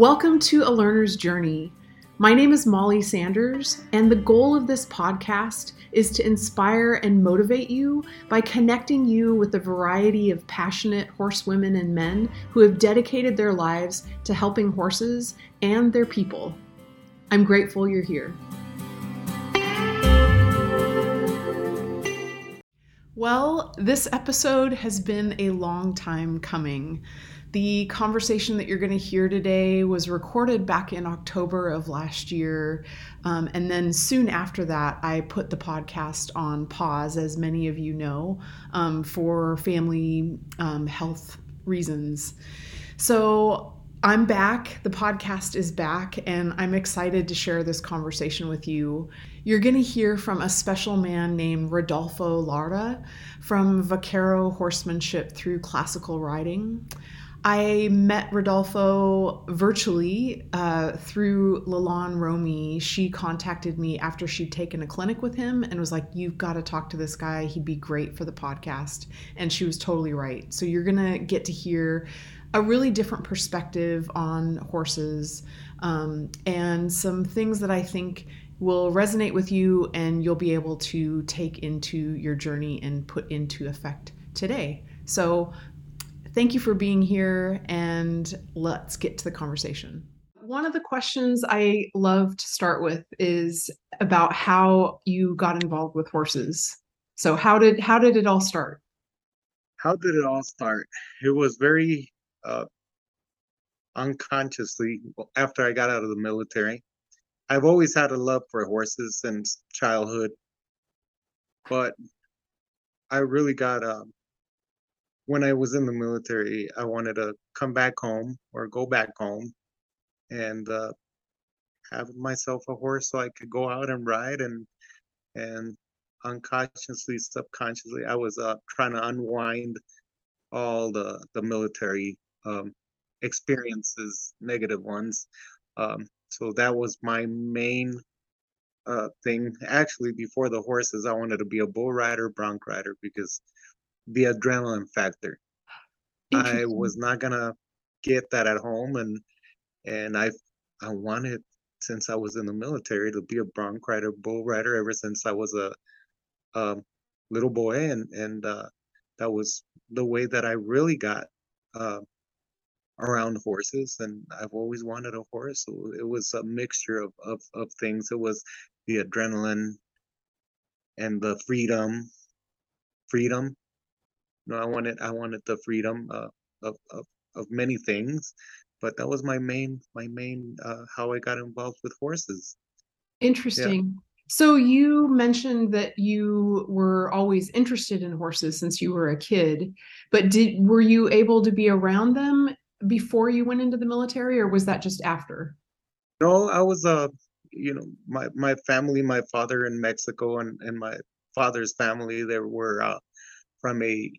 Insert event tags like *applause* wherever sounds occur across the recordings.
Welcome to A Learner's Journey. My name is Molly Sanders, and the goal of this podcast is to inspire and motivate you by connecting you with a variety of passionate horsewomen and men who have dedicated their lives to helping horses and their people. I'm grateful you're here. Well, this episode has been a long time coming. The conversation that you're going to hear today was recorded back in October of last year. Um, and then soon after that, I put the podcast on pause, as many of you know, um, for family um, health reasons. So I'm back. The podcast is back, and I'm excited to share this conversation with you. You're going to hear from a special man named Rodolfo Lara from Vaquero Horsemanship through Classical Riding. I met Rodolfo virtually uh, through Lalon Romy. She contacted me after she'd taken a clinic with him and was like, You've got to talk to this guy. He'd be great for the podcast. And she was totally right. So you're going to get to hear a really different perspective on horses um, and some things that I think will resonate with you and you'll be able to take into your journey and put into effect today. So Thank you for being here, and let's get to the conversation. One of the questions I love to start with is about how you got involved with horses. So how did how did it all start? How did it all start? It was very uh, unconsciously after I got out of the military. I've always had a love for horses since childhood, but I really got um, when I was in the military, I wanted to come back home or go back home and uh, have myself a horse so I could go out and ride and and unconsciously, subconsciously, I was uh, trying to unwind all the the military um, experiences, negative ones. Um, so that was my main uh, thing. Actually, before the horses, I wanted to be a bull rider, bronc rider because the adrenaline factor. I was not gonna get that at home, and and I I wanted since I was in the military to be a bronc rider, bull rider ever since I was a um, little boy, and and uh, that was the way that I really got uh, around horses, and I've always wanted a horse. So it was a mixture of, of of things. It was the adrenaline and the freedom, freedom know, I wanted I wanted the freedom uh, of, of of many things, but that was my main my main uh, how I got involved with horses. Interesting. Yeah. So you mentioned that you were always interested in horses since you were a kid, but did were you able to be around them before you went into the military, or was that just after? No, I was uh you know my my family, my father in Mexico, and and my father's family, they were uh, from a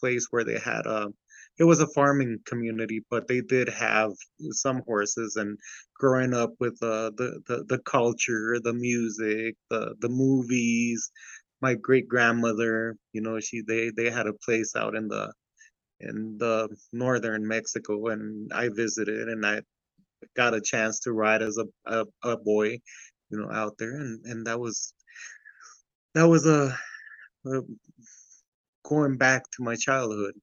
place where they had a um, it was a farming community, but they did have some horses. And growing up with uh, the, the the culture, the music, the the movies, my great grandmother, you know, she they they had a place out in the in the northern Mexico, and I visited, and I got a chance to ride as a a, a boy, you know, out there, and and that was that was a, a going back to my childhood.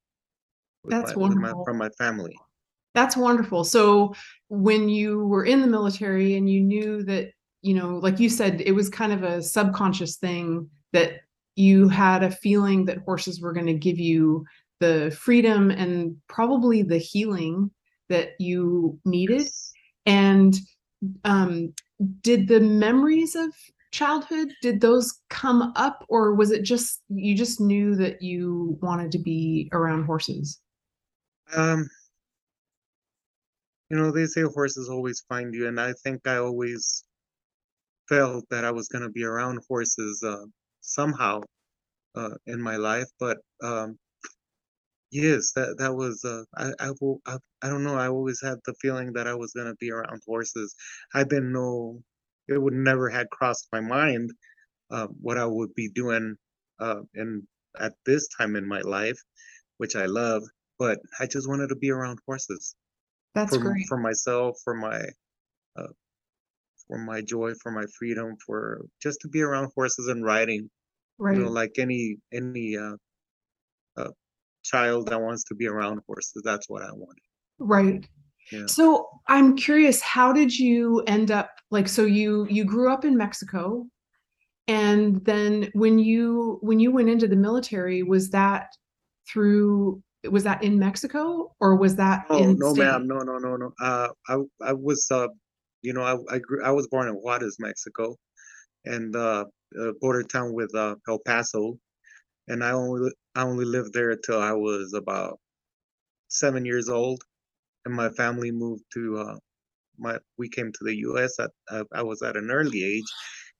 That's my, wonderful. My, from my family. That's wonderful. So when you were in the military and you knew that, you know, like you said, it was kind of a subconscious thing that you had a feeling that horses were going to give you the freedom and probably the healing that you needed. And um, did the memories of childhood? Did those come up or was it just you just knew that you wanted to be around horses? Um you know they say horses always find you and i think i always felt that i was going to be around horses uh, somehow uh, in my life but um yes that that was uh I, I i i don't know i always had the feeling that i was going to be around horses. I didn't know it would never had crossed my mind uh, what I would be doing uh, in at this time in my life, which I love. But I just wanted to be around horses. That's for great. for myself, for my uh, for my joy, for my freedom, for just to be around horses and riding. You know, Right. like any any uh, uh, child that wants to be around horses, that's what I wanted. Right. Yeah. So I'm curious, how did you end up like so you you grew up in Mexico and then when you when you went into the military, was that through was that in Mexico or was that Oh, no, ma'am. state? No, no, no, no. Uh, I I was uh, you know, I I grew I was born in Juarez, Mexico, and uh, a border town with uh, El Paso, and I only I only lived there till I was about seven years old, and my family moved to uh, my we came to the U.S. at uh, I was at an early age,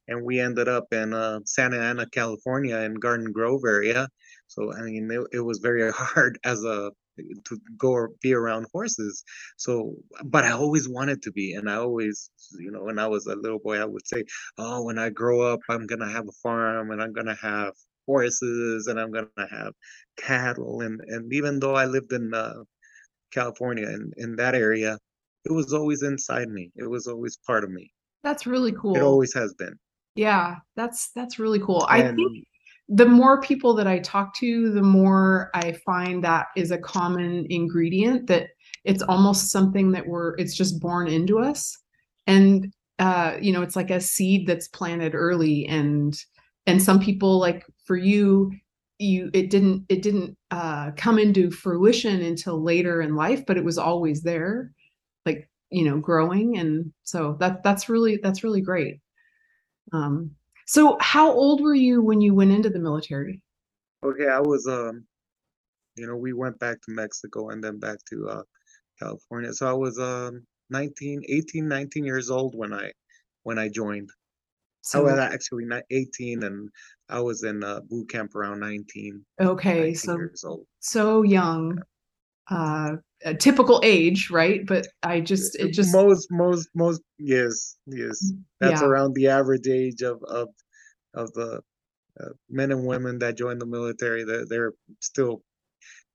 and we ended up in uh, Santa Ana, California, in Garden Grove area. So I mean, it, it was very *laughs* hard as a to go be around horses. So, but I always wanted to be, and I always, you know, when I was a little boy, I would say, "Oh, when I grow up, I'm gonna have a farm, and I'm gonna have horses, and I'm gonna have cattle." And and even though I lived in uh, California and in that area, it was always inside me. It was always part of me. That's really cool. It always has been. Yeah, that's that's really cool. I think the more people that I talk to, the more I find that is a common ingredient that it's almost something that we're it's just born into us. And uh, you know, it's like a seed that's planted early and and some people like for you you it didn't it didn't uh come into fruition until later in life, but it was always there, like, you know, growing and so that that's really that's really great. Um, so how old were you when you went into the military? okay, I was um, you know, we went back to Mexico and then back to uh California. So I was um 19, 18, 19 years old when I when I joined. I was actually not 18 and I was in uh, boot camp around 19, okay, 19 so years old. so young, uh, a typical age, right? But I just it just Most, most, most, yes, yes. That's yeah, around the average age of of of the uh, men and women that join the military. They're they're still,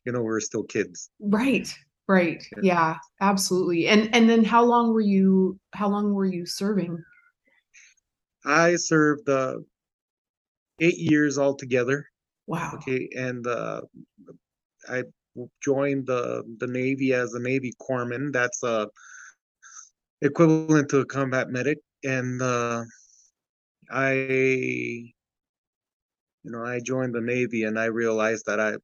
you know, we're still kids. right, right. Yeah. Yeah, absolutely. And and then how long were you how long were you serving? I served uh, eight years altogether. Wow. Okay, and uh, I joined the the Navy as a Navy corpsman. That's uh equivalent to a combat medic, and uh, I, you know, I joined the Navy, and I realized that I,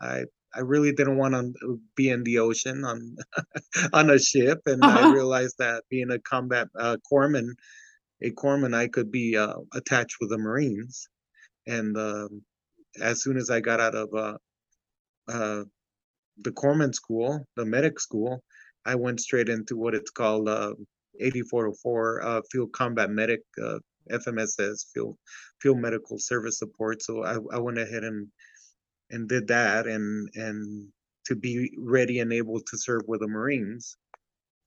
I, I really didn't want to be in the ocean on *laughs* on a ship, and I Uh-huh. realized that being a combat uh, corpsman, a corpsman, I could be uh, attached with the Marines, and um, as soon as I got out of uh, uh, the corpsman school, the medic school, I went straight into what it's called uh, 8404 uh, field combat medic, uh, FMSS, field field medical service support. So I, I went ahead and and did that, and and to be ready and able to serve with the Marines.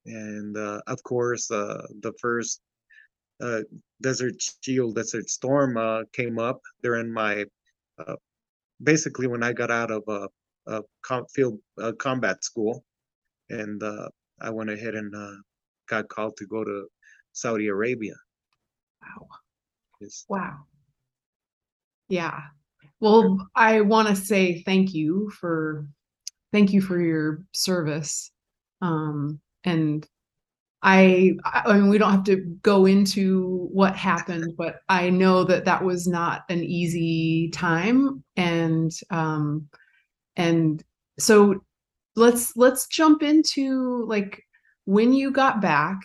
And uh, of course, uh, the first uh, Desert Shield, Desert Storm uh, came up during my uh, basically when I got out of a, uh, com- field combat school, and uh, I went ahead and uh, got called to go to Saudi Arabia. Wow. Yes. Wow. Yeah. Well, I want to say thank you for thank you for your service. Um, and I, I mean, we don't have to go into what happened, but I know that that was not an easy time. And, um, and so let's, let's jump into like when you got back,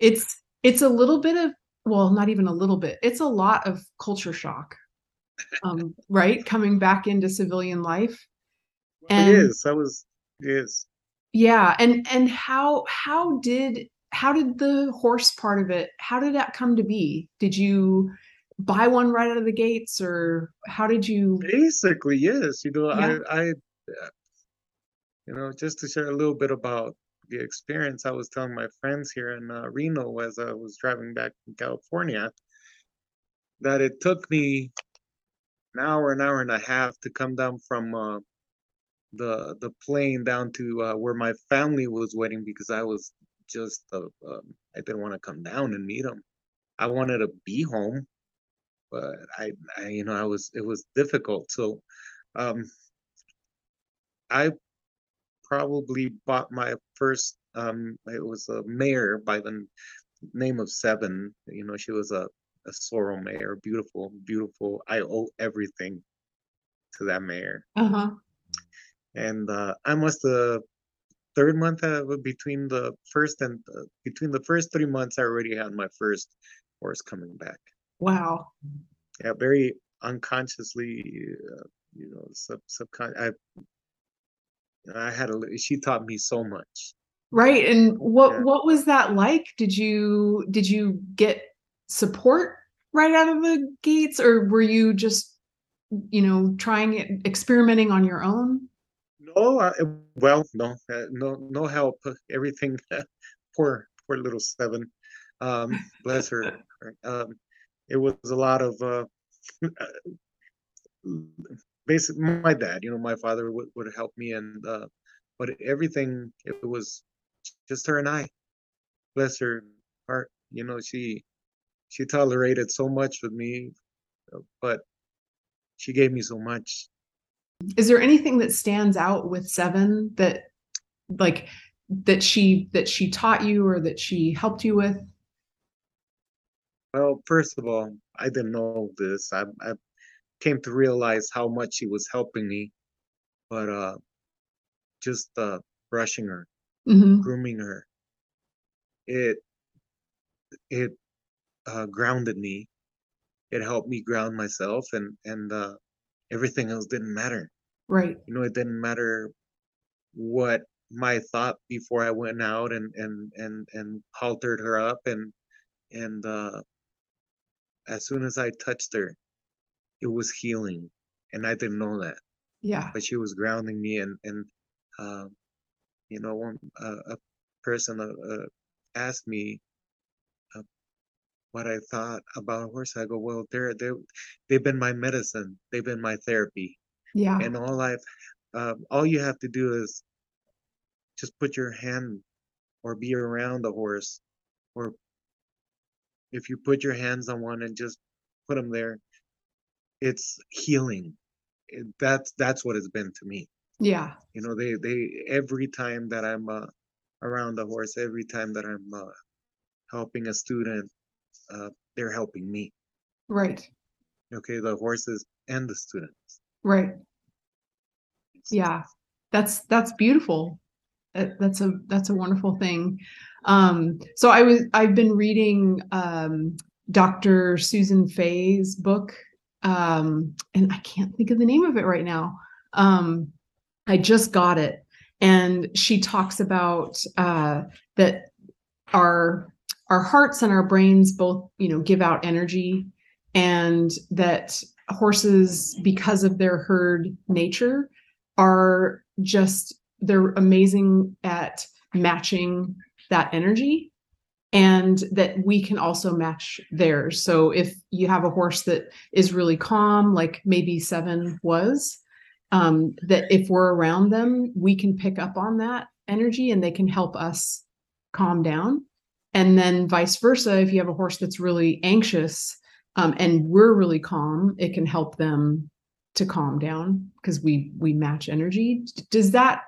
it's, it's a little bit of, well, not even a little bit, it's a lot of culture shock, um, right? Coming back into civilian life. And yes, I was. Yes. yeah, and and how how did how did the horse part of it, how did that come to be? Did you buy one right out of the gates or how did you Basically, yes. You know, yeah. I, I, uh, you know, just to share a little bit about the experience, I was telling my friends here in uh, Reno as I was driving back from California that it took me an hour, an hour and a half to come down from uh, the the plane down to uh, where my family was waiting because I was just uh, um, I didn't want to come down and meet them. I wanted to be home, but I, I you know I was it was difficult. So um, I probably bought my first um, it was a mare by the name of Seven. You know she was a a sorrel mare, beautiful, beautiful. I owe everything to that mare. Uh-huh. And uh, I must have third month uh, between the first and uh, between the first three months, I already had my first horse coming back. Wow. Yeah, very unconsciously, uh, you know, sub subcon. I I had a. She taught me so much. Right. And what Yeah. what was that like? Did you did you get support right out of the gates, or were you just, you know, trying it, experimenting on your own? No, I, well, no, uh, no, no help. Everything. *laughs* poor, poor little seven. Um, bless *laughs* her. Um, it was a lot of uh, *sniffs* basically my dad. You know, my father would, would help me, and uh, but everything it was just her and I. Bless her heart. You know, she she tolerated so much with me, uh, but she gave me so much. Is there anything that stands out with Seven that like that she that she taught you or that she helped you with? Well, first of all, I didn't know this. I, I came to realize how much she was helping me, but uh, just uh, brushing her, Mhm. grooming her, it it uh, grounded me. It helped me ground myself, and and uh, everything else didn't matter. Right. You know, it didn't matter what my thought before I went out and and and and haltered her up, and and uh, as soon as I touched her, it was healing, and I didn't know that. Yeah. But she was grounding me, and and um, you know, one uh, a person uh, uh, asked me what I thought about a horse. I go, well, they're they they've been my medicine. They've been my therapy, Yeah. and all I've um, all you have to do is just put your hand or be around the horse, or if you put your hands on one and just put them there, it's healing. It, that's that's what it's been to me. Yeah. You know, they they every time that I'm uh, around the horse, every time that I'm uh, helping a student, uh, they're helping me. Right. Okay, the horses and the students. Right. Yeah. That's that's beautiful. That- That's a that's a wonderful thing. Um, so I was I've been reading um, Dr. Susan Fay's book, um, and I can't think of the name of it right now. Um, I just got it, and she talks about uh, that our our hearts and our brains both you know give out energy, and that horses because of their herd nature are just they're amazing at matching that energy and that we can also match theirs. So if you have a horse that is really calm like maybe seven was um, that if we're around them we can pick up on that energy and they can help us calm down and then vice versa if you have a horse that's really anxious um, and we're really calm it can help them to calm down because we we match energy does that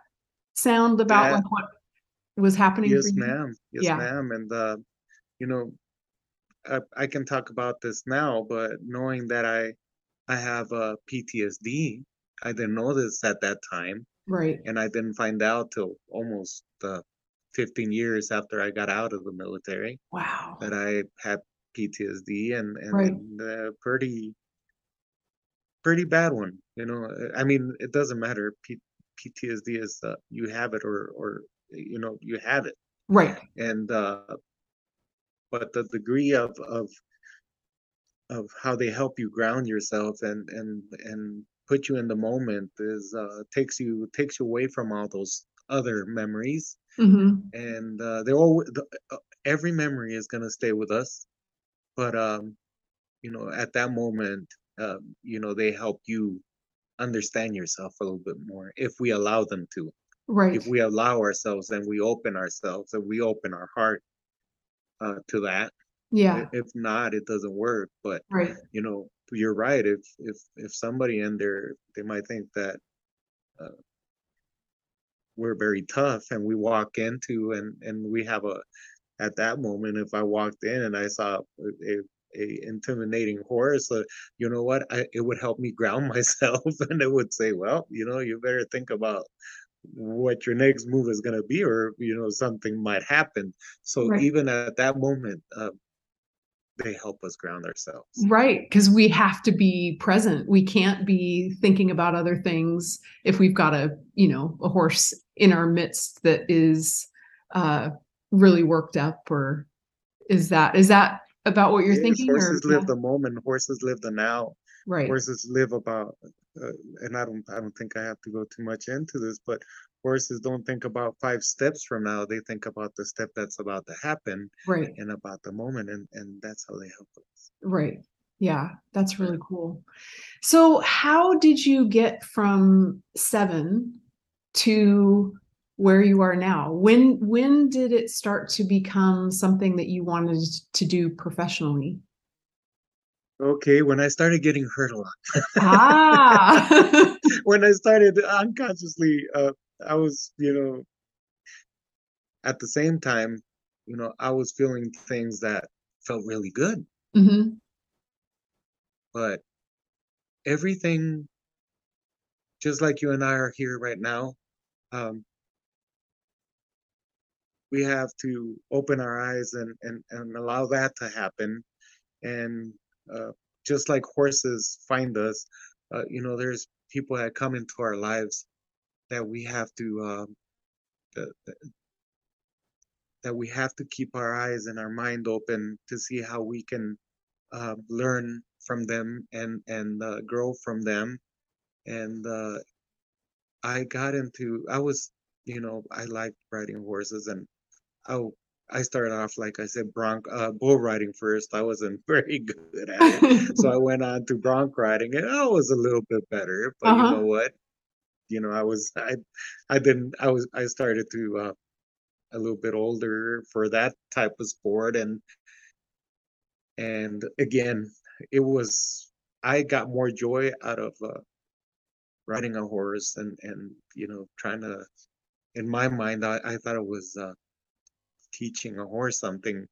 sound about Yeah. like what was happening Yes, ma'am. Yes, Yeah. ma'am. And uh, you know, I, I can talk about this now, but knowing that I I have a PTSD, I didn't know this at that time, right and I didn't find out till almost uh, 15 years after I got out of the military wow that I had PTSD and and, Right. and uh, pretty pretty bad one. You know, Uh, I mean, it doesn't matter. P- PTSD is uh, you have it or or you know you have it right and uh but the degree of of of how they help you ground yourself and and and put you in the moment is uh takes you takes you away from all those other memories hmm and uh they all the, uh, every memory is going to stay with us but um you know at that moment um you know they help you understand yourself a little bit more if we allow them to. Right. If we allow ourselves and we open ourselves and we open our heart uh, to that. Yeah. If not, it doesn't work. But Right. you know, you're right. If if if somebody in there, they might think that uh, we're very tough, and we walk into and and we have a at that moment, if I walked in and I saw a, a, intimidating horse, uh, you know what? I, it would help me ground *laughs* myself, and it would say, well, you know, you better think about what your next move is going to be, or you know, something might happen. So Right. even at that moment, uh, they help us ground ourselves. Right, because we have to be present. We can't be thinking about other things if we've got a, you know, a horse in our midst that is uh really worked up or is that is that about what you're Yes, thinking or horses yeah, live the moment. Horses live the now. right. Horses live about, uh, and I don't, I don't think I have to go too much into this, but horses don't think about five steps from now. They think about the step that's about to happen Right. and about the moment, and and that's how they help us. Right. Yeah, that's really cool. So, how did you get from 7 to where you are now? When when did it start to become something that you wanted to do professionally? Okay, when I started getting hurt a lot, Ah. *laughs* when I started unconsciously, uh, I was, you know, at the same time, you know, I was feeling things that felt really good, Mhm. but everything, just like you and I are here right now, um, we have to open our eyes and and and allow that to happen. And uh, just like horses find us, uh, you know, there's people that come into our lives that we have to um, that, we have to keep our eyes and our mind open to see how we can uh, learn from them and and uh, grow from them. And uh, I got into I was you know I liked riding horses and Oh, I started off, like I said, bronc uh, bull riding first. I wasn't *laughs* very good at it. So I *laughs* went on to bronc riding and I was a little bit better. But you Uh-huh. know what? You know, I was *laughs* I I didn't I was I started to uh a little bit older for that type of sport and and again, it was I got more joy out of uh riding a horse and and you know trying to in my mind I, I thought it was uh teaching a horse something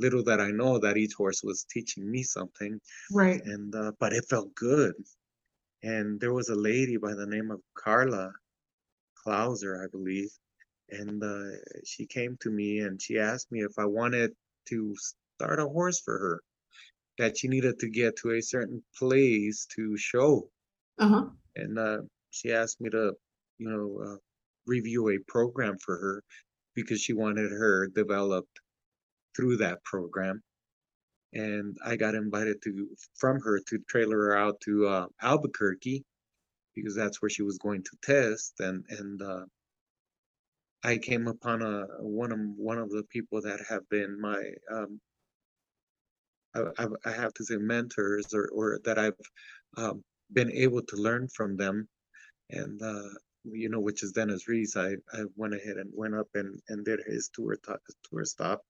little that I know that each horse was teaching me something, Right. and uh, but it felt good. And there was a lady by the name of Carla Klauser, I believe, and uh, she came to me and she asked me if I wanted to start a horse for her, that she needed to get to a certain place to show, Uh-huh. and uh, she asked me to, you know, uh, review a program for her because she wanted her developed through that program. And I got invited to from her to trailer her out to uh, Albuquerque because that's where she was going to test. And and uh, I came upon a one of one of the people that have been my um, I, I have to say mentors or or that I've um, been able to learn from them. And uh, you know, which is Dennis Reis. I I went ahead and went up and and did his tour to- tour stop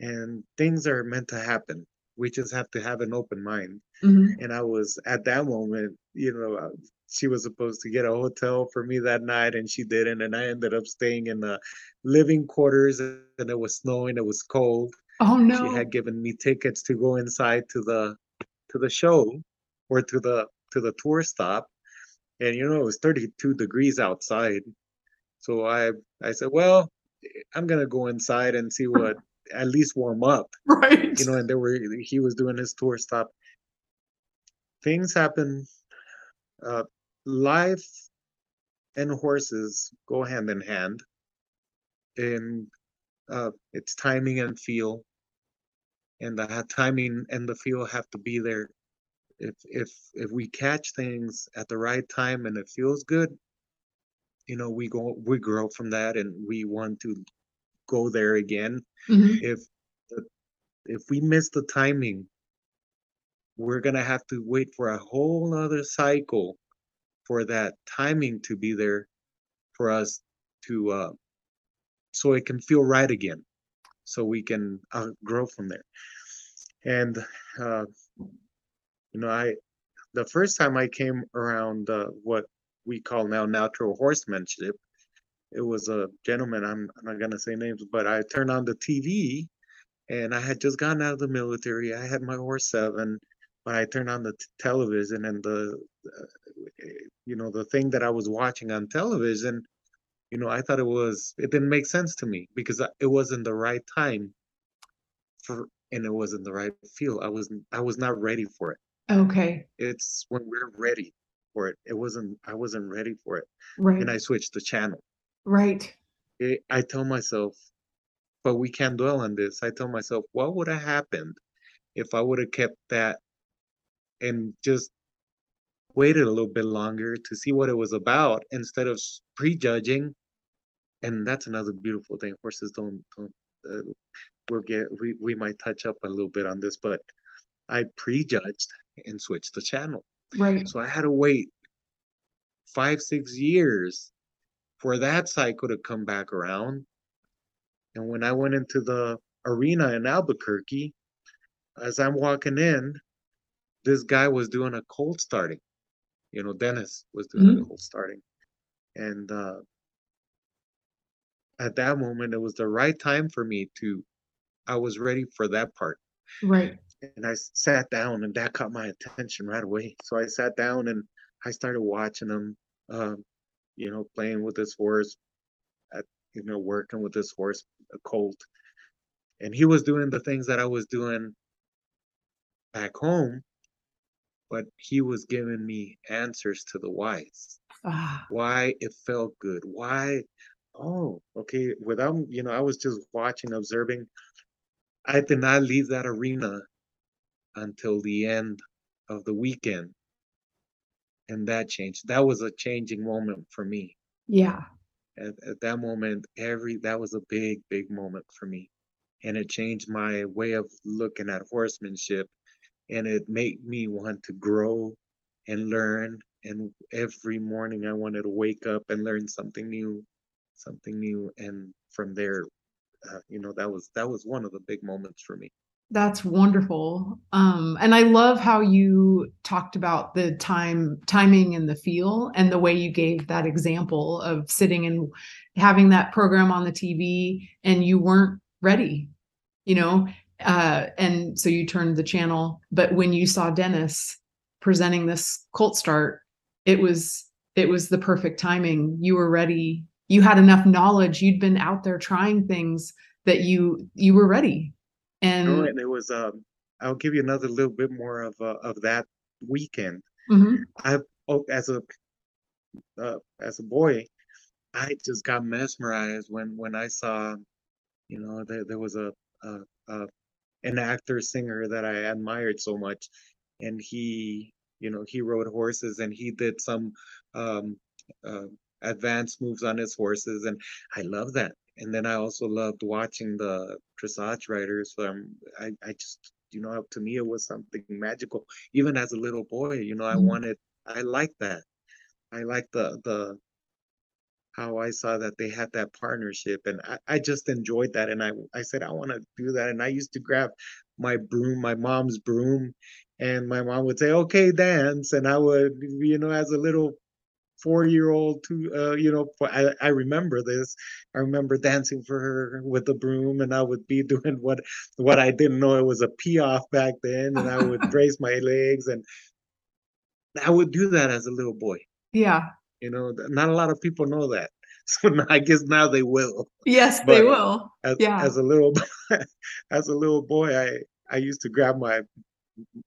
and things are meant to happen. We just have to have an open mind. Mhm. And I was at that moment, you know, uh, she was supposed to get a hotel for me that night, and she didn't. And I ended up staying in the living quarters, and it was snowing. It was cold. Oh no. She had given me tickets to go inside to the to the show or to the to the tour stop, and you know it was 32 degrees outside. So I I said, well, I'm gonna go inside and see what at least warm up *laughs* Right. you know, and there were he was doing his tour stop. Things happen. Uh, life and horses go hand in hand, and uh, it's timing and feel, and the timing and the feel have to be there. If if if we catch things at the right time and it feels good, you know, we go we grow from that, and we want to go there again. Mhm. If if we miss the timing, we're gonna have to wait for a whole other cycle for that timing to be there for us to uh, so it can feel right again so we can uh, grow from there and uh, you know i the first time i came around uh, what we call now natural horsemanship it was a gentleman i'm, I'm not going to say names but i turned on the tv and i had just gotten out of the military i had my horse seven but i turned on the t- television and the uh, you know the thing that i was watching on television you know i thought it was it didn't make sense to me because it wasn't the right time for and it wasn't the right feel i wasn't i was not ready for it Okay. it's when we're ready for it it wasn't i wasn't ready for it Right. and i switched the channel right. it, i tell myself but we can't dwell on this i tell myself what would have happened if i would have kept that and just waited a little bit longer to see what it was about instead of prejudging and that's another beautiful thing horses don't don't uh, we'll get we, we might touch up a little bit on this but i prejudged and switched the channel Right. so i had to wait five six years for that cycle to come back around. And when i went into the arena in albuquerque as i'm walking in this guy was doing a cold starting. You know dennis was doing a cold starting. And uh at that moment it was the right time for me to i was ready for that part. Right. and I sat down and that caught my attention right away. So i sat down and i started watching him um you know playing with this horse at you know working with this horse a colt. And he was doing the things that i was doing back home but he was giving me answers to the whys. Ah, why it felt good. Why oh okay without you know i was just watching observing. I did not leave that arena until the end of the weekend and that changed that was a changing moment for me. Yeah. at, at that moment every that was a big big moment for me. And it changed my way of looking at horsemanship and it made me want to grow and learn and every morning i wanted to wake up and learn something new something new and from there uh, you know that was that was one of the big moments for me That's wonderful. Um, and I love how you talked about the time, timing and the feel, and the way you gave that example of sitting and having that program on the TV and you weren't ready, you know, uh, and so you turned the channel. But when you saw Dennis presenting this Colt start, it was it was the perfect timing. You were ready. You had enough knowledge. You'd been out there trying things that you you were ready. And and it was um i'll give you another little bit more of uh, of that weekend. Mhm. i oh, as a uh, as a boy i just got mesmerized when when i saw you know there, there was a, a, a an actor singer that i admired so much. And he you know he rode horses and he did some um uh, advanced moves on his horses. And i love that and then i also loved watching the dressage riders um i i just you know to me it was something magical even as a little boy you know i Mhm. wanted i like that i like the the how I saw that they had that partnership and I, I just enjoyed that and I I said I want to do that and I used to grab my broom, my mom's broom, and my mom would say, "Okay, dance," and I would, you know, as a little four-year-old, two, uh, you know, I I remember this. I remember dancing for her with the broom, and I would be *laughs* doing what what I didn't know it was a piaffe back then, and I would *laughs* brace my legs and I would do that as a little boy. Yeah. You know, not a lot of people know that. *laughs* So I guess now they will. Yes, they will. as Yeah. as a little as a little boy, I I used to grab my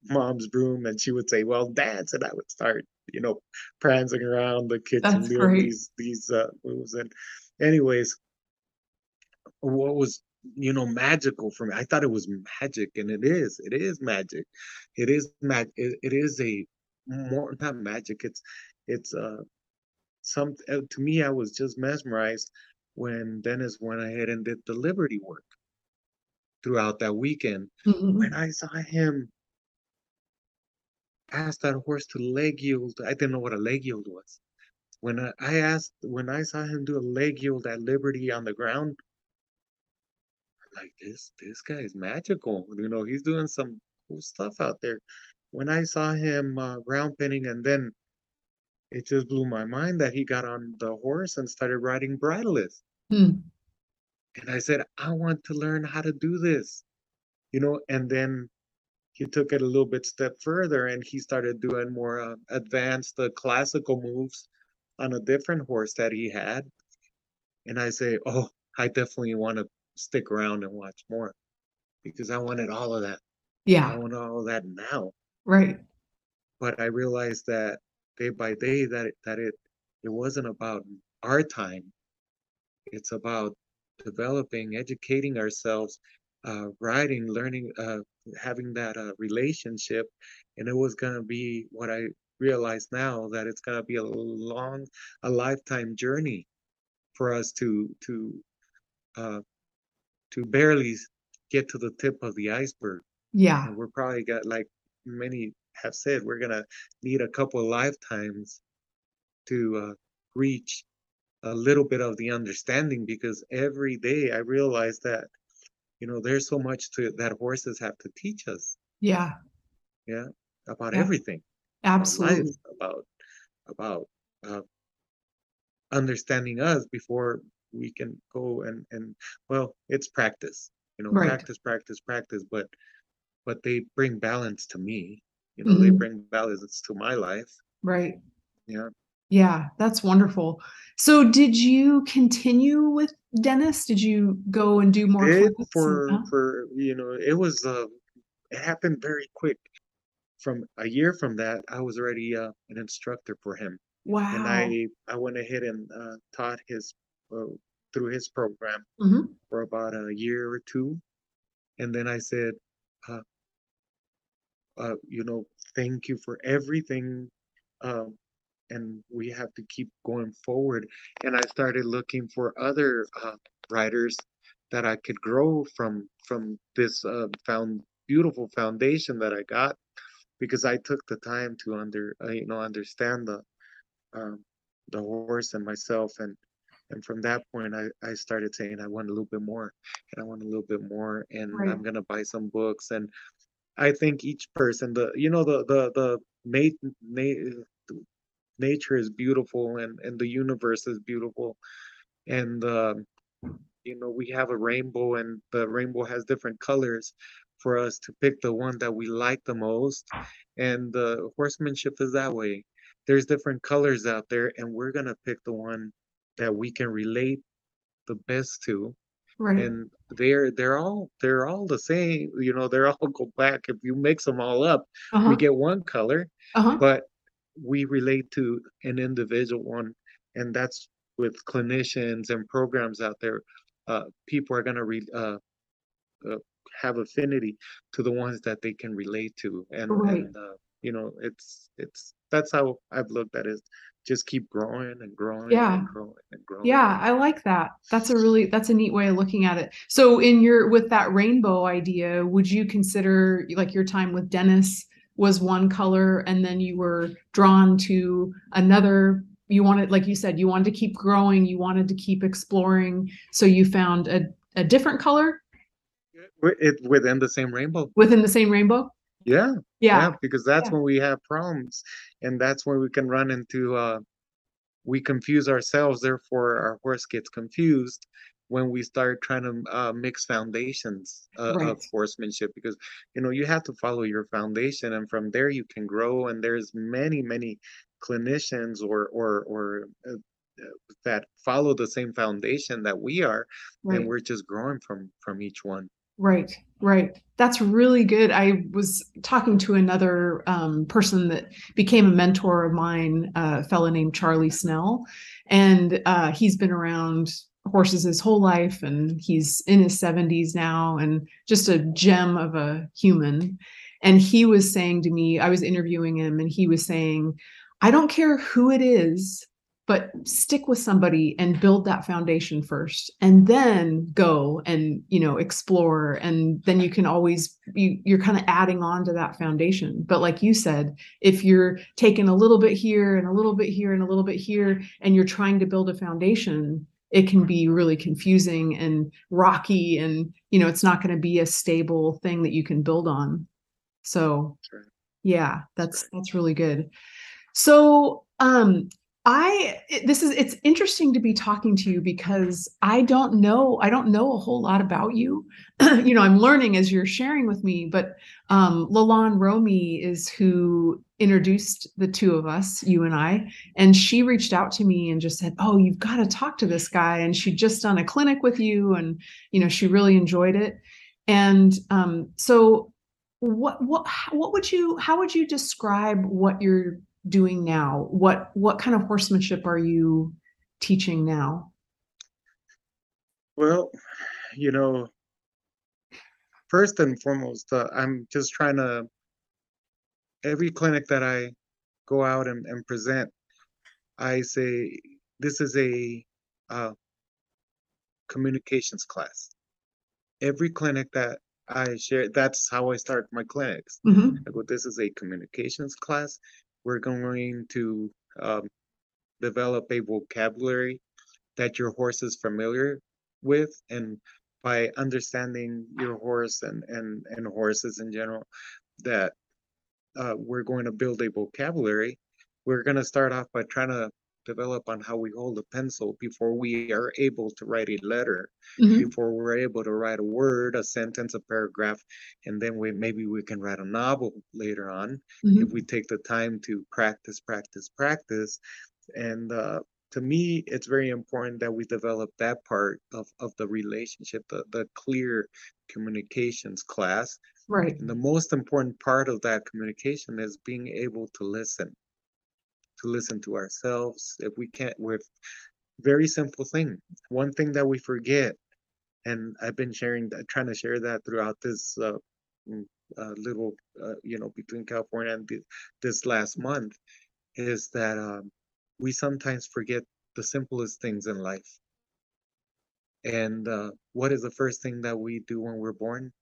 mom's broom and she would say, "Well, dance," and I would start, you know, prancing around the kitchen That's doing great. these these uh, moves. And anyways, what was you know magical for me? I thought it was magic, and it is. It is magic. It is mag. It, it is a more not magic. It's it's uh some uh, to me i was just mesmerized when dennis went ahead and did the liberty work throughout that weekend Mhm. when i saw him asked that horse to leg yield. I didn't know what a leg yield was. When I, I asked, when I saw him do a leg yield at Liberty on the ground, I'm like this, this guy is magical. You know, he's doing some cool stuff out there. When I saw him uh, ground penning, and then it just blew my mind that he got on the horse and started riding bridleless. Hmm. And I said, I want to learn how to do this, you know. And then he took it a little bit step further, and he started doing more uh, advanced uh, classical moves on a different horse that he had. And I say, oh, I definitely want to stick around and watch more because I wanted all of that. Yeah. I want all of that now. Right. But I realized that day by day that it, that it it wasn't about our time. It's about developing, educating ourselves, uh, writing, learning, uh, having that uh, relationship, and it was gonna be what I realize now that it's gonna be a long, a lifetime journey for us to to uh, to barely get to the tip of the iceberg. Yeah. And we're probably got like many have said we're gonna need a couple of lifetimes to uh, reach a little bit of the understanding because every day I realize that you know there's so much to that horses have to teach us Yeah. yeah about Yeah. everything Absolutely. about about uh, understanding us before we can go and and well it's practice you know Right. practice practice practice but but they bring balance to me you know they Mhm. bring balance to my life Right. yeah Yeah, that's wonderful. So did you continue with Dennis? Did you go and do more did and for for you know it was uh it happened very quick from a year from that i was already uh, an instructor for him Wow! and i i went ahead and uh, taught his uh, through his program Mhm. for about a year or two and then i said uh, uh you know thank you for everything um and we have to keep going forward and i started looking for other uh, writers that i could grow from from this uh, found beautiful foundation that i got because i took the time to under uh, you know understand the um, the horse and myself and and from that point I, I started saying i want a little bit more and i want a little bit more and Right. i'm gonna buy some books and i think each person the you know the the the nat- na- nature is beautiful and and the universe is beautiful and um you know we have a rainbow and the rainbow has different colors for us to pick the one that we like the most and the horsemanship is that way there's different colors out there and we're going to pick the one that we can relate the best to Right. and they're they're all they're all the same you know they're all *laughs* go back if you mix them all up we Uh-huh. get one color Uh-huh. but we relate to an individual one and that's with clinicians and programs out there uh, people are going to re- uh, uh, have affinity to the ones that they can relate to and Right. and uh, you know it's it's that's how i've looked at it just keep growing and growing Yeah. and growing and growing Yeah, I like that. That's a really that's a neat way of looking at it. So in your with that rainbow idea, would you consider like your time with Dennis was one color and then you were drawn to another you wanted like you said you wanted to keep growing, you wanted to keep exploring, so you found a a different color it within the same rainbow within the same rainbow? yeah Yeah. yeah because that's Yeah. when we have problems and that's when we can run into uh we confuse ourselves therefore our horse gets confused when we start trying to uh, mix foundations uh, Right. of horsemanship because you know you have to follow your foundation and from there you can grow and there's many many clinicians or or or uh, uh, that follow the same foundation that we are Right. and we're just growing from from each one Right, right. That's really good. I was talking to another um, person that became a mentor of mine, a fellow named Charlie Snell, and uh, he's been around horses his whole life, and he's in his 70s now, and just a gem of a human. And he was saying to me, I was interviewing him, and he was saying, I don't care who it is but stick with somebody and build that foundation first and then go and you know explore and then you can always you, you're kind of adding on to that foundation but like you said if you're taking a little bit here and a little bit here and a little bit here and you're trying to build a foundation it can be really confusing and rocky and you know it's not going to be a stable thing that you can build on. So yeah that's that's really good. So um I this is it's interesting to be talking to you because I don't know I don't know a whole lot about you. *clears throat* you know, I'm learning as you're sharing with me, but um Lalon Romy is who introduced the two of us, you and I, and she reached out to me and just said, "Oh, you've got to talk to this guy." And she'd just done a clinic with you and you know, she really enjoyed it. And um so what what what would you how would you describe what you're doing now? What what kind of horsemanship are you teaching now? Well, you know, first and foremost, uh, I'm just trying to every clinic that I go out and, and present, I say this is a uh, communications class. Every clinic that I share, that's how I start my clinics. Mhm. I go, this is a communications class we're going to um, develop a vocabulary that your horse is familiar with and by understanding your horse and and and horses in general that uh, we're going to build a vocabulary. We're going to start off by trying to develop on how we hold a pencil before we are able to write a letter, mm-hmm. before we're able to write a word, a sentence, a paragraph, and then we maybe we can write a novel later on mm-hmm. if we take the time to practice, practice, practice. And uh, to me, it's very important that we develop that part of, of the relationship, the, the clear communications class. Right. And the most important part of that communication is being able to listen to listen to ourselves if we can't with very simple thing one thing that we forget and i've been sharing trying to share that throughout this uh, mm, uh, little uh, you know between california and this last month is that um, we sometimes forget the simplest things in life. And uh, what is the first thing that we do when we're born?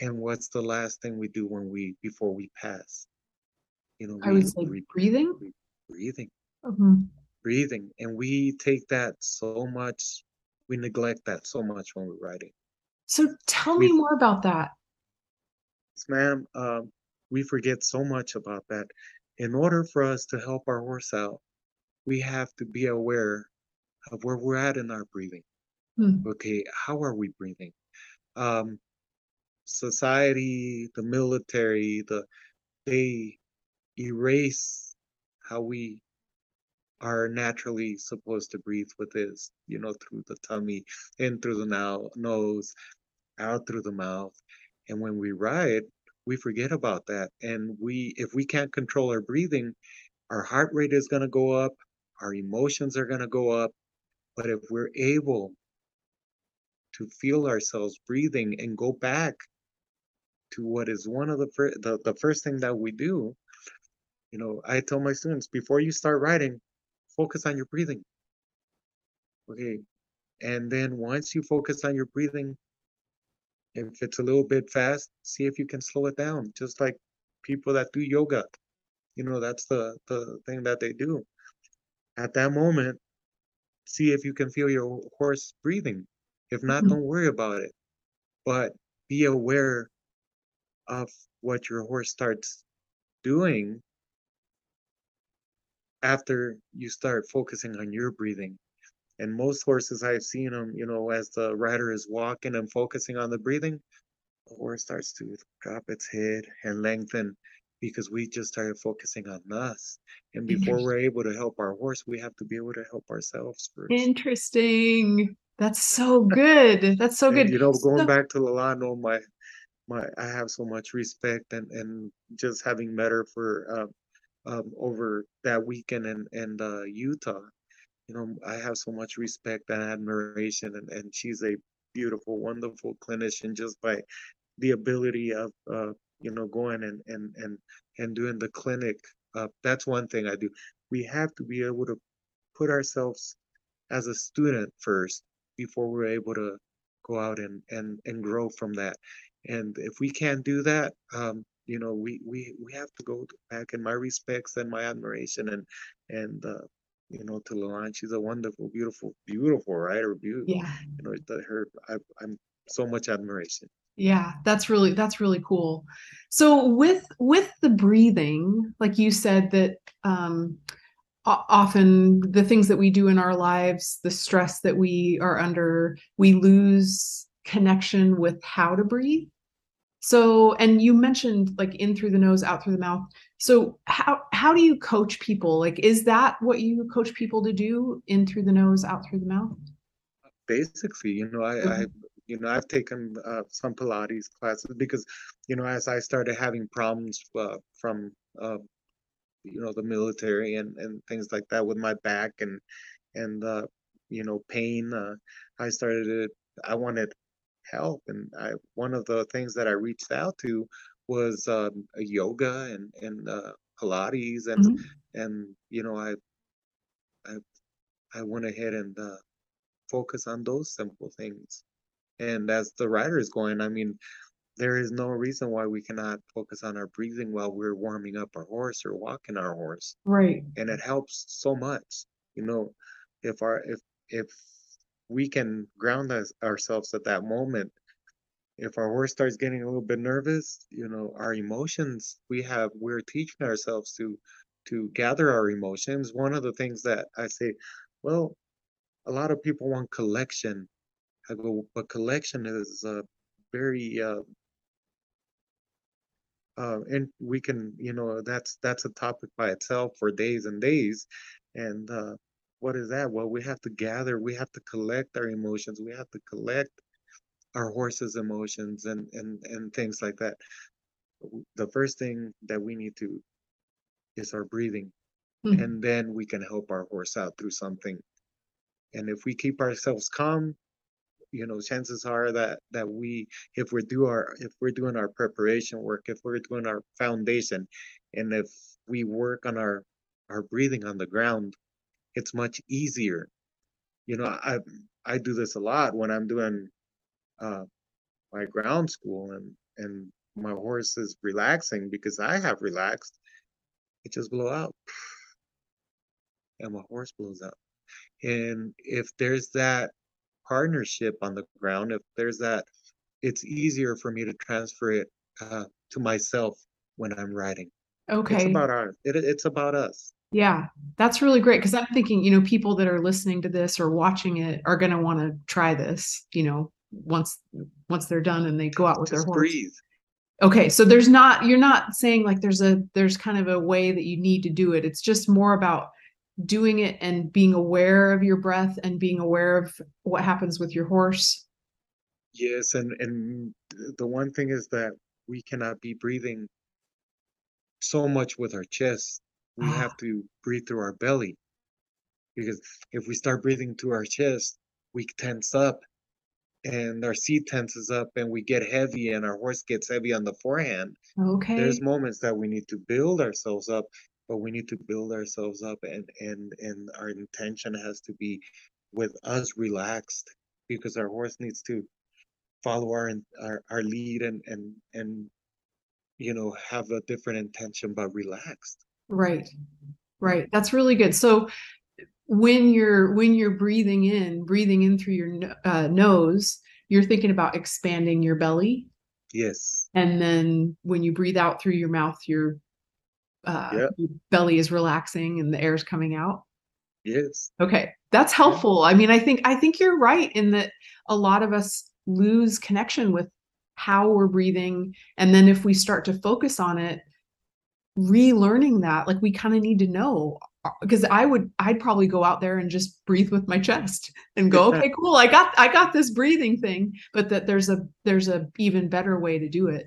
And what's the last thing we do when we before we pass know, I would say breathing. breathing, Mhm. breathing, and we take that so much. We neglect that so much when we're riding. So tell me more about that. Yes, ma'am, um, we forget so much about that. In order for us to help our horse out, we have to be aware of where we're at in our breathing. Hmm. Okay, how are we breathing? Um, society, the military, the they erase how we are naturally supposed to breathe with this, you know, through the tummy, in through the nose, out through the mouth. And when we ride, we forget about that. And we, if we can't control our breathing, our heart rate is going to go up, our emotions are going to go up. But if we're able to feel ourselves breathing and go back to what is one of the first, the, the first thing that we do you know, I tell my students before you start riding, focus on your breathing. Okay. And then once you focus on your breathing, if it's a little bit fast, see if you can slow it down. Just like people that do yoga. You know, that's the, the thing that they do. At that moment, see if you can feel your horse breathing. If not, mm-hmm. don't worry about it. But be aware of what your horse starts doing after you start focusing on your breathing. And most horses I've seen them, you know, as the rider is walking and focusing on the breathing, the horse starts to drop its head and lengthen because we just started focusing on us. And before we're able to help our horse, we have to be able to help ourselves first. Interesting. That's so *laughs* good. That's so good. You know, going so- back to Lalano, my my I have so much respect and and just having met her for uh, um, over that weekend in, in uh, Utah. You know, I have so much respect and admiration, and, and she's a beautiful, wonderful clinician just by the ability of, uh, you know, going and, and, and, and doing the clinic. Uh, that's one thing I do. we have to be able to put ourselves as a student first before we're able to go out and and and grow from that. And if we can't do that, um, you know, we we we have to go back in my respects and my admiration and and uh, you know to Lalonde. She's a wonderful, beautiful, beautiful rider. Beautiful, Yeah. you know, her. I, I'm so much admiration. Yeah, that's really that's really cool. So with with the breathing, like you said that um often the things that we do in our lives, the stress that we are under, we lose connection with how to breathe. So, and you mentioned like in through the nose, out through the mouth. So how how do you coach people? Like is that what you coach people to do in through the nose, out through the mouth? Basically, you know, I, I Mhm. you know, I've taken uh, some Pilates classes because, you know, as I started having problems uh, from, uh, you know, the military and and things like that with my back and and uh, you know, pain, uh, I started I wanted help, and I one of the things that I reached out to was um, yoga and and uh, Pilates and Mhm. and you know, I I I went ahead and uh, focus on those simple things. And as the rider is going, I mean, there is no reason why we cannot focus on our breathing while we're warming up our horse or walking our horse. Right. And it helps so much. You know, if our if if we can ground us, ourselves at that moment, if our horse starts getting a little bit nervous, you know, our emotions, we have we're teaching ourselves to to gather our emotions. One of the things that I say, well, a lot of people want collection. I go, but collection is uh, very uh, uh, and we can, you know, that's that's a topic by itself for days and days. And uh, what is that? Well, we have to gather, we have to collect our emotions, we have to collect our horse's emotions and and and things like that. The first thing that we need to is our breathing, Mhm. and then we can help our horse out through something. And if we keep ourselves calm, you know, chances are that that we, if we're do our, if we're doing our preparation work, if we're doing our foundation, and if we work on our our breathing on the ground, it's much easier. You know, I I do this a lot when I'm doing uh, my ground school and and my horse is relaxing because I have relaxed. It just blow out, *sighs* and my horse blows up. And if there's that partnership on the ground, if there's that, it's easier for me to transfer it uh, to myself when I'm riding. Okay. It's about our, it, it's about us. Yeah, that's really great because I'm thinking, you know, people that are listening to this or watching it are going to want to try this, you know, once once they're done and they go out with their horse. breathe. Okay, so there's not you're not saying like there's a there's kind of a way that you need to do it. It's just more about doing it and being aware of your breath and being aware of what happens with your horse. Yes, and and the one thing is that we cannot be breathing so much with our chest. We Ah, have to breathe through our belly because if we start breathing through our chest, we tense up and our seat tenses up and we get heavy and our horse gets heavy on the forehand. Okay. There's moments that we need to build ourselves up, but we need to build ourselves up and and and our intention has to be with us relaxed because our horse needs to follow our our, our lead and and and you know have a different intention but relaxed. Right. Right. That's really good. So when you're when you're breathing in, breathing in through your uh, nose, you're thinking about expanding your belly, Yes. and then when you breathe out through your mouth, your uh, Yeah. your belly is relaxing and the air is coming out. Yes. Okay, that's helpful. I mean, I think I think you're right in that a lot of us lose connection with how we're breathing, and then if we start to focus on it, relearning that, like we kind of need to know because I would I'd probably go out there and just breathe with my chest and go, okay, cool, I got I got this breathing thing, but that there's a there's a even better way to do it.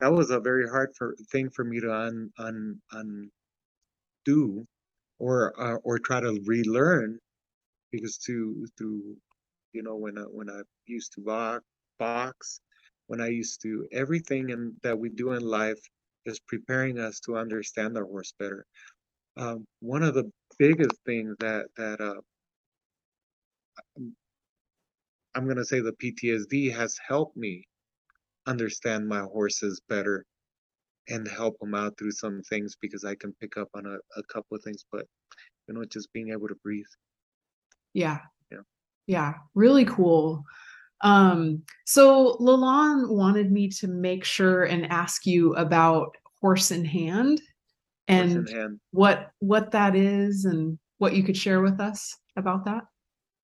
That was a very hard for thing for me to un un undo or uh, or try to relearn because to to you know when I when I used to box box when I used to everything and that we do in life is preparing us to understand our horse better Um, one of the biggest things that that uh, I'm I'm gonna say the PTSD has helped me understand my horses better and help them out through some things because I can pick up on a, a couple of things, but you know, just being able to breathe. Yeah. Yeah. Yeah. Really cool. Um, so Lalon wanted me to make sure and ask you about horse in hand Horse in and hand. what what that is and what you could share with us about that.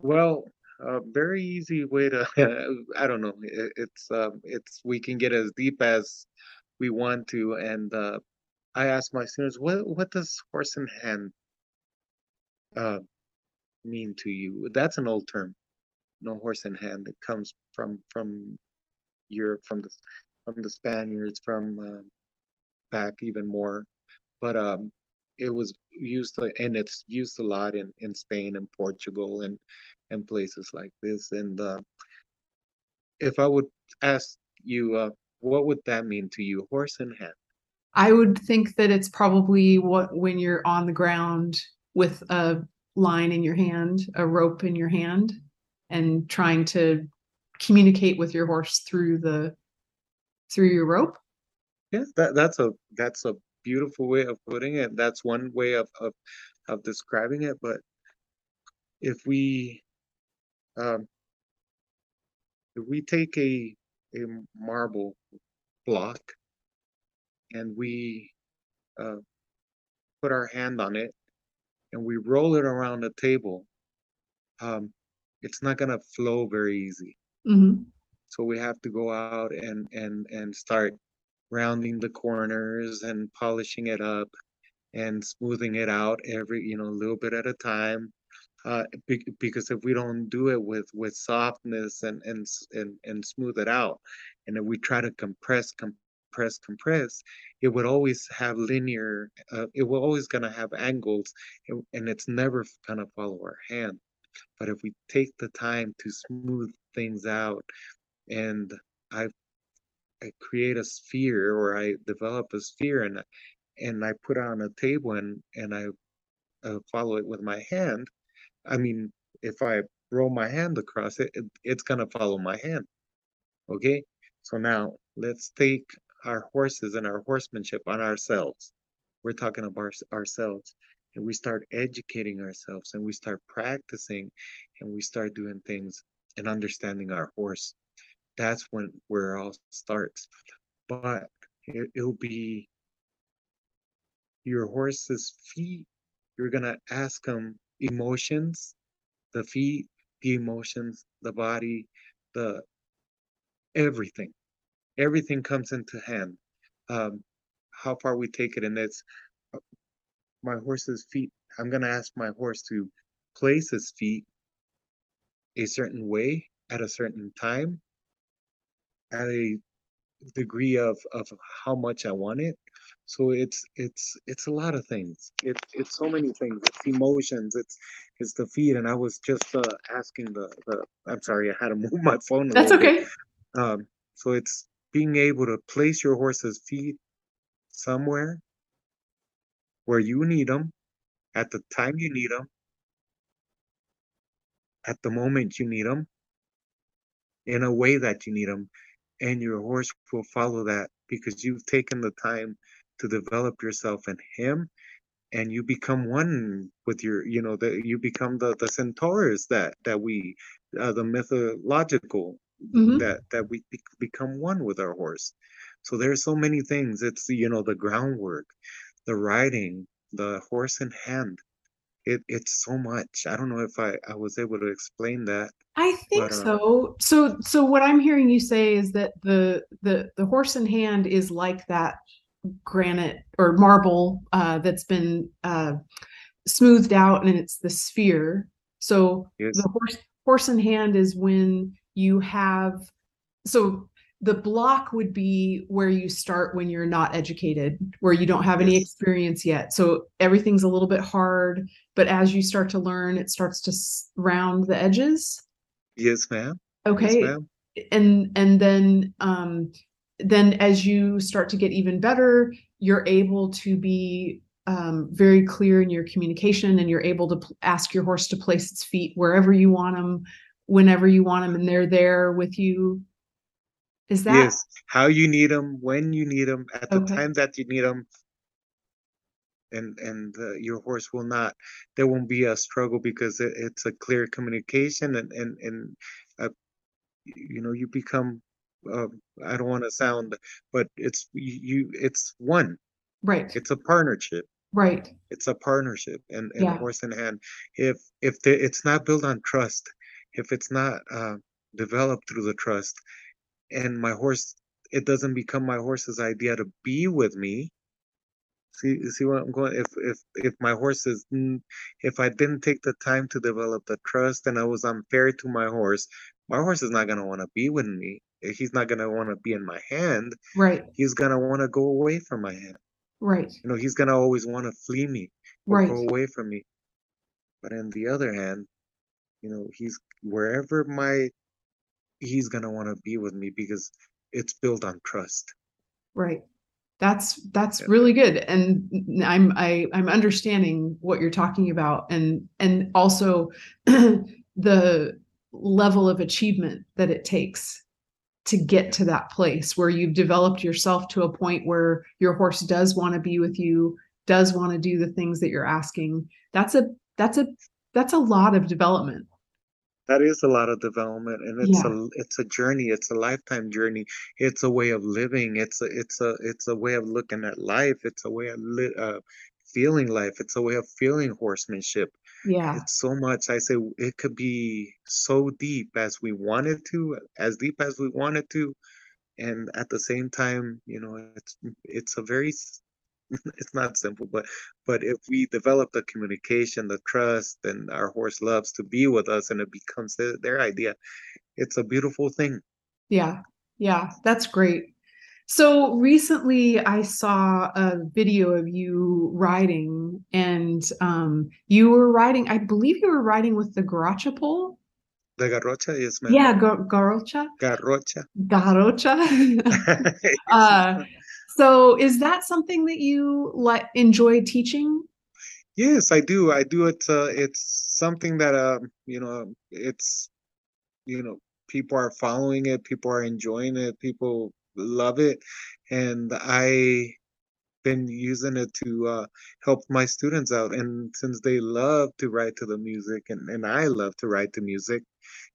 Well, a very easy way to *laughs* I don't know. It, it's um, it's we can get as deep as we want to, and uh, I ask my students, what what does horse in hand uh, mean to you? That's an old term. No horse in hand. that comes from from Europe, from the from the Spaniards, from uh, back even more. But um, it was used and it's used a lot in in Spain and Portugal and and places like this. And uh, if I would ask you, uh, what would that mean to you, horse in hand? I would think that it's probably what when you're on the ground with a line in your hand, a rope in your hand, and trying to communicate with your horse through the through your rope. Yeah, that that's a that's a beautiful way of putting it. That's one way of of of describing it. But if we um, if we take a a marble block and we uh, put our hand on it and we roll it around the table, um, it's not gonna flow very easy. Mm-hmm. So we have to go out and and and start rounding the corners and polishing it up and smoothing it out every, you know, a little bit at a time. Uh, be, because if we don't do it with with softness and and and and smooth it out, and if we try to compress, compress, compress, it would always have linear. Uh, it will always gonna have angles, and, and it's never gonna follow our hand. But if we take the time to smooth things out, and I I create a sphere or I develop a sphere and and I put it on a table and and I uh, follow it with my hand. I mean, if I roll my hand across it, it it's gonna follow my hand. Okay? So now let's take our horses and our horsemanship on ourselves. We're talking about ours- ourselves. And we start educating ourselves and we start practicing and we start doing things and understanding our horse. That's when where it all starts. But it, it'll be your horse's feet. You're gonna ask them emotions, the feet, the emotions, the body, the everything. Everything comes into hand. Um, how far we take it, and it's my horse's feet. I'm gonna ask my horse to place his feet a certain way at a certain time at a degree of of how much I want it. So it's it's it's a lot of things. It's it's so many things. It's emotions. It's it's the feet. And I was just uh, asking the the. I'm sorry, I had to *laughs* move my phone a That's little bit. okay. Um, so it's being able to place your horse's feet somewhere where you need them at the time you need them, at the moment you need them, in a way that you need them, and your horse will follow that because you've taken the time to develop yourself and him and you become one with your you know that you become the the centaurs that that we uh, the mythological hmm that that we bec- become one with our horse. So there's so many things. It's you know the groundwork the riding the horse in hand it it's so much i don't know if i i was able to explain that I think but uh so. So so what I'm hearing you say is that the the the horse in hand is like that granite or marble uh, that's been uh, smoothed out and it's the sphere. So yes the horse horse in hand is when you have so the block would be where you start when you're not educated, where you don't have any experience yet. So everything's a little bit hard, but as you start to learn, it starts to round the edges. yes ma'am yes Okay. ma'am And and then um then as you start to get even better, you're able to be um, very clear in your communication and you're able to pl- ask your horse to place its feet wherever you want them whenever you want them and they're there with you is that Yes, how you need them, when you need them, at the Okay. time that you need them. And and uh, your horse will not. There won't be a struggle because it, it's a clear communication and and and uh, you know you become. Uh, I don't want to sound, but it's you. It's one. right It's a partnership. right It's a partnership and and Yeah. horse in hand. If if the, it's not built on trust, if it's not uh, developed through the trust, and my horse it doesn't become my horse's idea to be with me. See see what i'm going if if if my horse is if i didn't take the time to develop the trust and i was unfair to my horse my horse is not going to want to be with me. Eh, he's not going to want to be in my hand. Right. He's going to want to go away from my hand. Right. You know he's going to always want to flee me right go away from me. But on the other hand you know he's wherever my he's going to want to be with me because it's built on trust. Right. That's that's Yeah. really good and i'm i i'm understanding what you're talking about and and also *clears throat* the level of achievement that it takes to get to that place where you've developed yourself to a point where your horse does want to be with you does want to do the things that you're asking. That's a that's a that's a lot of development That is a lot of development, and it's Yeah. a it's a journey. It's a lifetime journey. It's a way of living. It's a it's a it's a way of looking at life. It's a way of li- uh, feeling life. It's a way of feeling horsemanship. yeah It's so much. I say it could be so deep as we wanted to, as deep as we wanted to, and at the same time, you know, it's it's a very *laughs* it's not simple, but but if we develop the communication, the trust, and our horse loves to be with us, and it becomes their, their idea, it's a beautiful thing. Yeah, yeah, that's great. So recently I saw a video of you riding and um you were riding, I believe you were riding with the Garacha pole. The garrocha, yes, ma'am. Yeah, gar- Garocha. Garrocha. Garocha. *laughs* *laughs* uh so is that something that you like enjoy teaching? Yes, I do. I do. It's uh, it's something that um, you know, it's you know, people are following it, people are enjoying it, people love it, and I been using it to uh, help my students out. And since they love to ride to the music, and and I love to ride to music,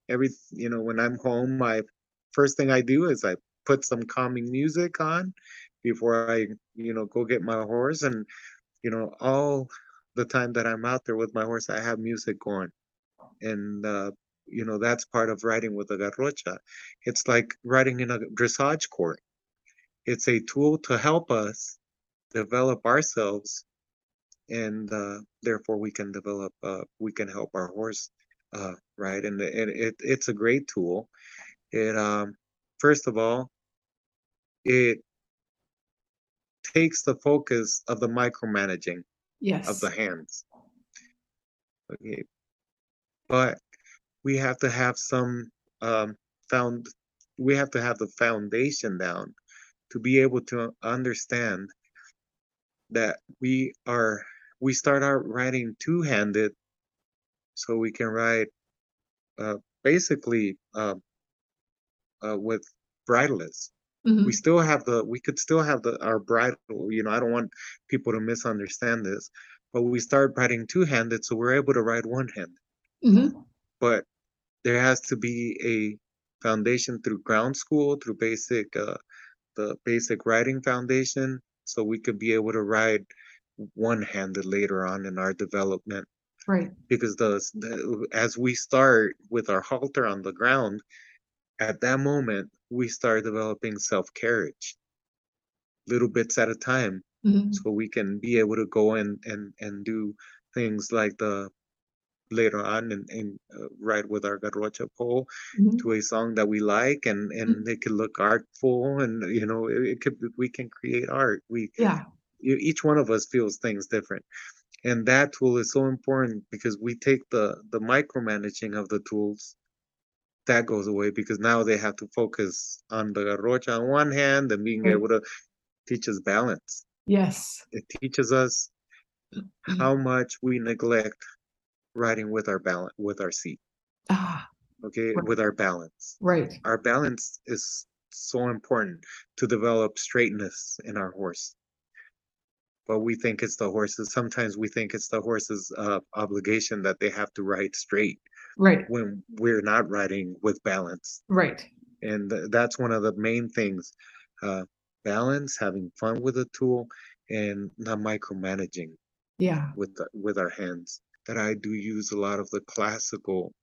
every you know, when I'm home, my first thing I do is I put some calming music on before I you know go get my horse and you know, all the time that I'm out there with my horse, I have music going. And, uh, you know, that's part of riding with a garrocha. It's like riding in a dressage court. It's a tool to help us develop ourselves, and uh, therefore we can develop, uh, we can help our horse uh, ride. And, it, it, it's a great tool. It, um, first of all, it takes the focus of the micromanaging yes. of the hands. Okay, but we have to have some um, found. We have to have the foundation down to be able to understand that we are. We start out riding two-handed, so we can ride uh, basically uh, uh, with bridleless. Mhm. We still have the. We could still have the our bridle. You know, I don't want people to misunderstand this, but we start riding two-handed, so we're able to ride one-handed. Mhm. but there has to be a foundation through ground school through basic uh, the basic riding foundation so we could be able to ride one-handed later on in our development Right. because the, the as we start with our halter on the ground at that moment we start developing self-carriage little bits at a time Mhm. so we can be able to go in and and do things like the later on and, and uh, ride with our garrocha pole Mhm. to a song that we like and and it could look artful and you know it, it could we can create art we Yeah. each one of us feels things different and that tool is so important because we take the the micromanaging of the tools that goes away because now they have to focus on the garrocha on one hand and being able to teach us balance Yes. it teaches us *clears throat* how much we neglect riding with our balance with our seat. Ah, Okay, Right. with our balance. right. Our balance is so important to develop straightness in our horse. But we think it's the horses. Sometimes we think it's the horse's uh, obligation that they have to ride straight Right. when we're not riding with balance. Right. And th- that's one of the main things: uh, balance, having fun with the tool, and not micromanaging Yeah. with the, with our hands. That I do use a lot of the classical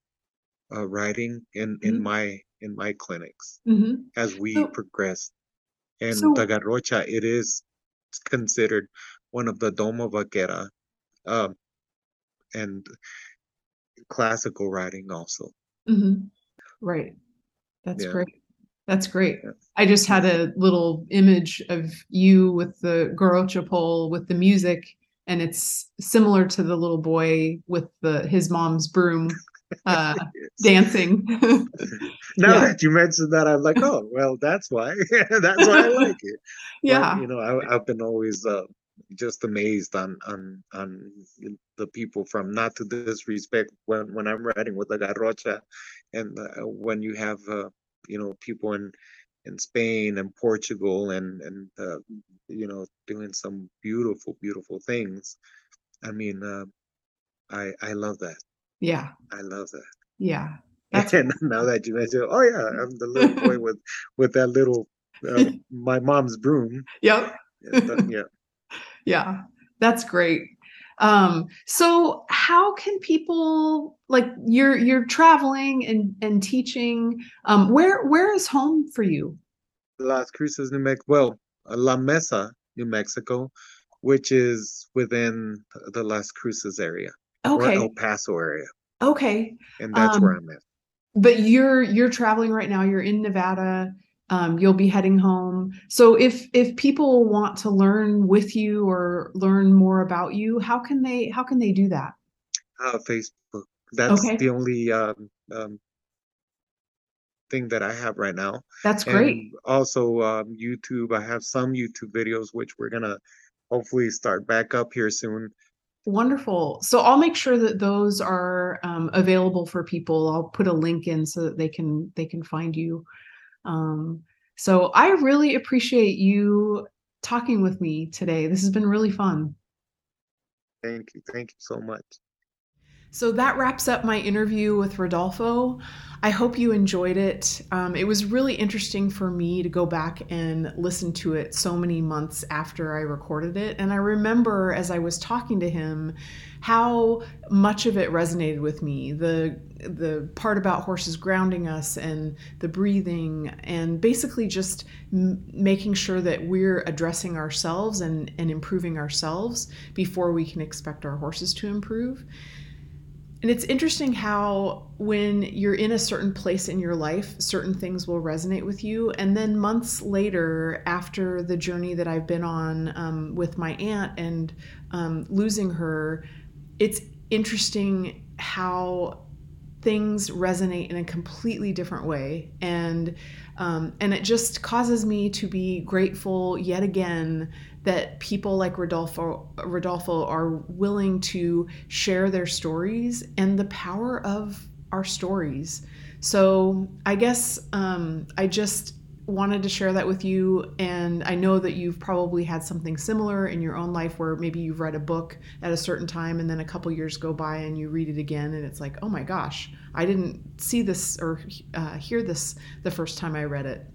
uh, riding in in Mhm. my in my clinics hmm as we So- progress. And So- the garrocha, it is considered one of the Doma Vaquera, um, and classical riding also. hmm Right. That's Yeah. great. That's great. Yeah. I just had a little image of you with the Gorocha pole with the music, and it's similar to the little boy with the his mom's broom uh, *laughs* dancing. *laughs* Now Yeah. that you mentioned that, I'm like, oh, well, that's why. *laughs* that's why I like it. But, yeah. you know, I, I've been always uh, just amazed on on on the people from not to disrespect when when I'm riding with the garrocha, and uh, when you have uh, you know people in in Spain and Portugal and and uh, you know doing some beautiful beautiful things. I mean, uh, I I love that. Yeah. I love that. Yeah. *laughs* That's And now that you mention, oh yeah, I'm the little boy *laughs* with with that little uh, my mom's broom. yep. Yeah, yeah. That's great. Um, so how can people like you're you're traveling and and teaching um where where is home for you? Las Cruces, New Mexico. Well, uh, La Mesa, New Mexico, which is within the Las Cruces area or El Paso area, Okay. and that's where Um, I'm at. but you're you're traveling right now you're in nevada um, you'll be heading home so if if people want to learn with you or learn more about you how can they how can they do that Uh, Facebook. That's Okay. the only um, um, thing that I have right now. that's great And also um, YouTube. I have some YouTube videos which we're gonna hopefully start back up here soon. wonderful so i'll make sure that those are um, available for people i'll put a link in so that they can they can find you um, so i really appreciate you talking with me today this has been really fun Thank you. Thank you so much. So that wraps up my interview with Rodolfo. I hope you enjoyed it. Um, it was really interesting for me to go back and listen to it so many months after I recorded it. And I remember as I was talking to him how much of it resonated with me. The the part about horses grounding us and the breathing and basically just m- making sure that we're addressing ourselves and, and improving ourselves before we can expect our horses to improve. And it's interesting how when you're in a certain place in your life, certain things will resonate with you. And then months later, after the journey that I've been on um, with my aunt and um, losing her, it's interesting how things resonate in a completely different way. And um, and it just causes me to be grateful yet again that people like Rodolfo, Rodolfo are willing to share their stories and the power of our stories. So I guess um, I just wanted to share that with you. And I know that you've probably had something similar in your own life where maybe you've read a book at a certain time and then a couple years go by and you read it again and it's like, oh my gosh, I didn't see this or uh, hear this the first time I read it.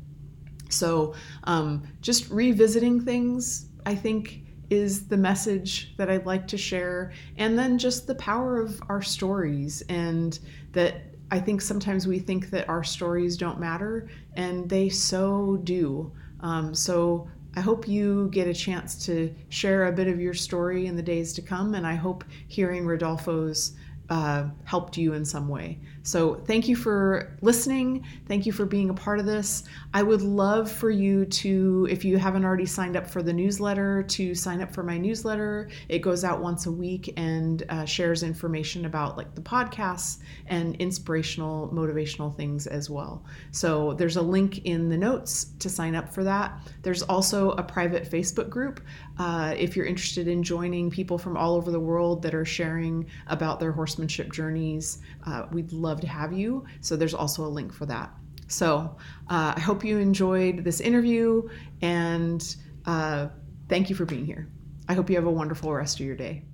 So um, just revisiting things, I think, is the message that I'd like to share. And then just the power of our stories, and that I think sometimes we think that our stories don't matter, and they so do. Um, so I hope you get a chance to share a bit of your story in the days to come, and I hope hearing Rodolfo's uh, helped you in some way. So, thank you for listening. Thank you for being a part of this. I would love for you to, if you haven't already signed up for the newsletter, to sign up for my newsletter. It goes out once a week and uh, shares information about like the podcasts and inspirational, motivational things as well. So, there's a link in the notes to sign up for that. There's also a private Facebook group uh, if you're interested in joining people from all over the world that are sharing about their horsemanship journeys. Uh, we'd love to have you. So there's also a link for that. So uh, I hope you enjoyed this interview and uh, thank you for being here. I hope you have a wonderful rest of your day.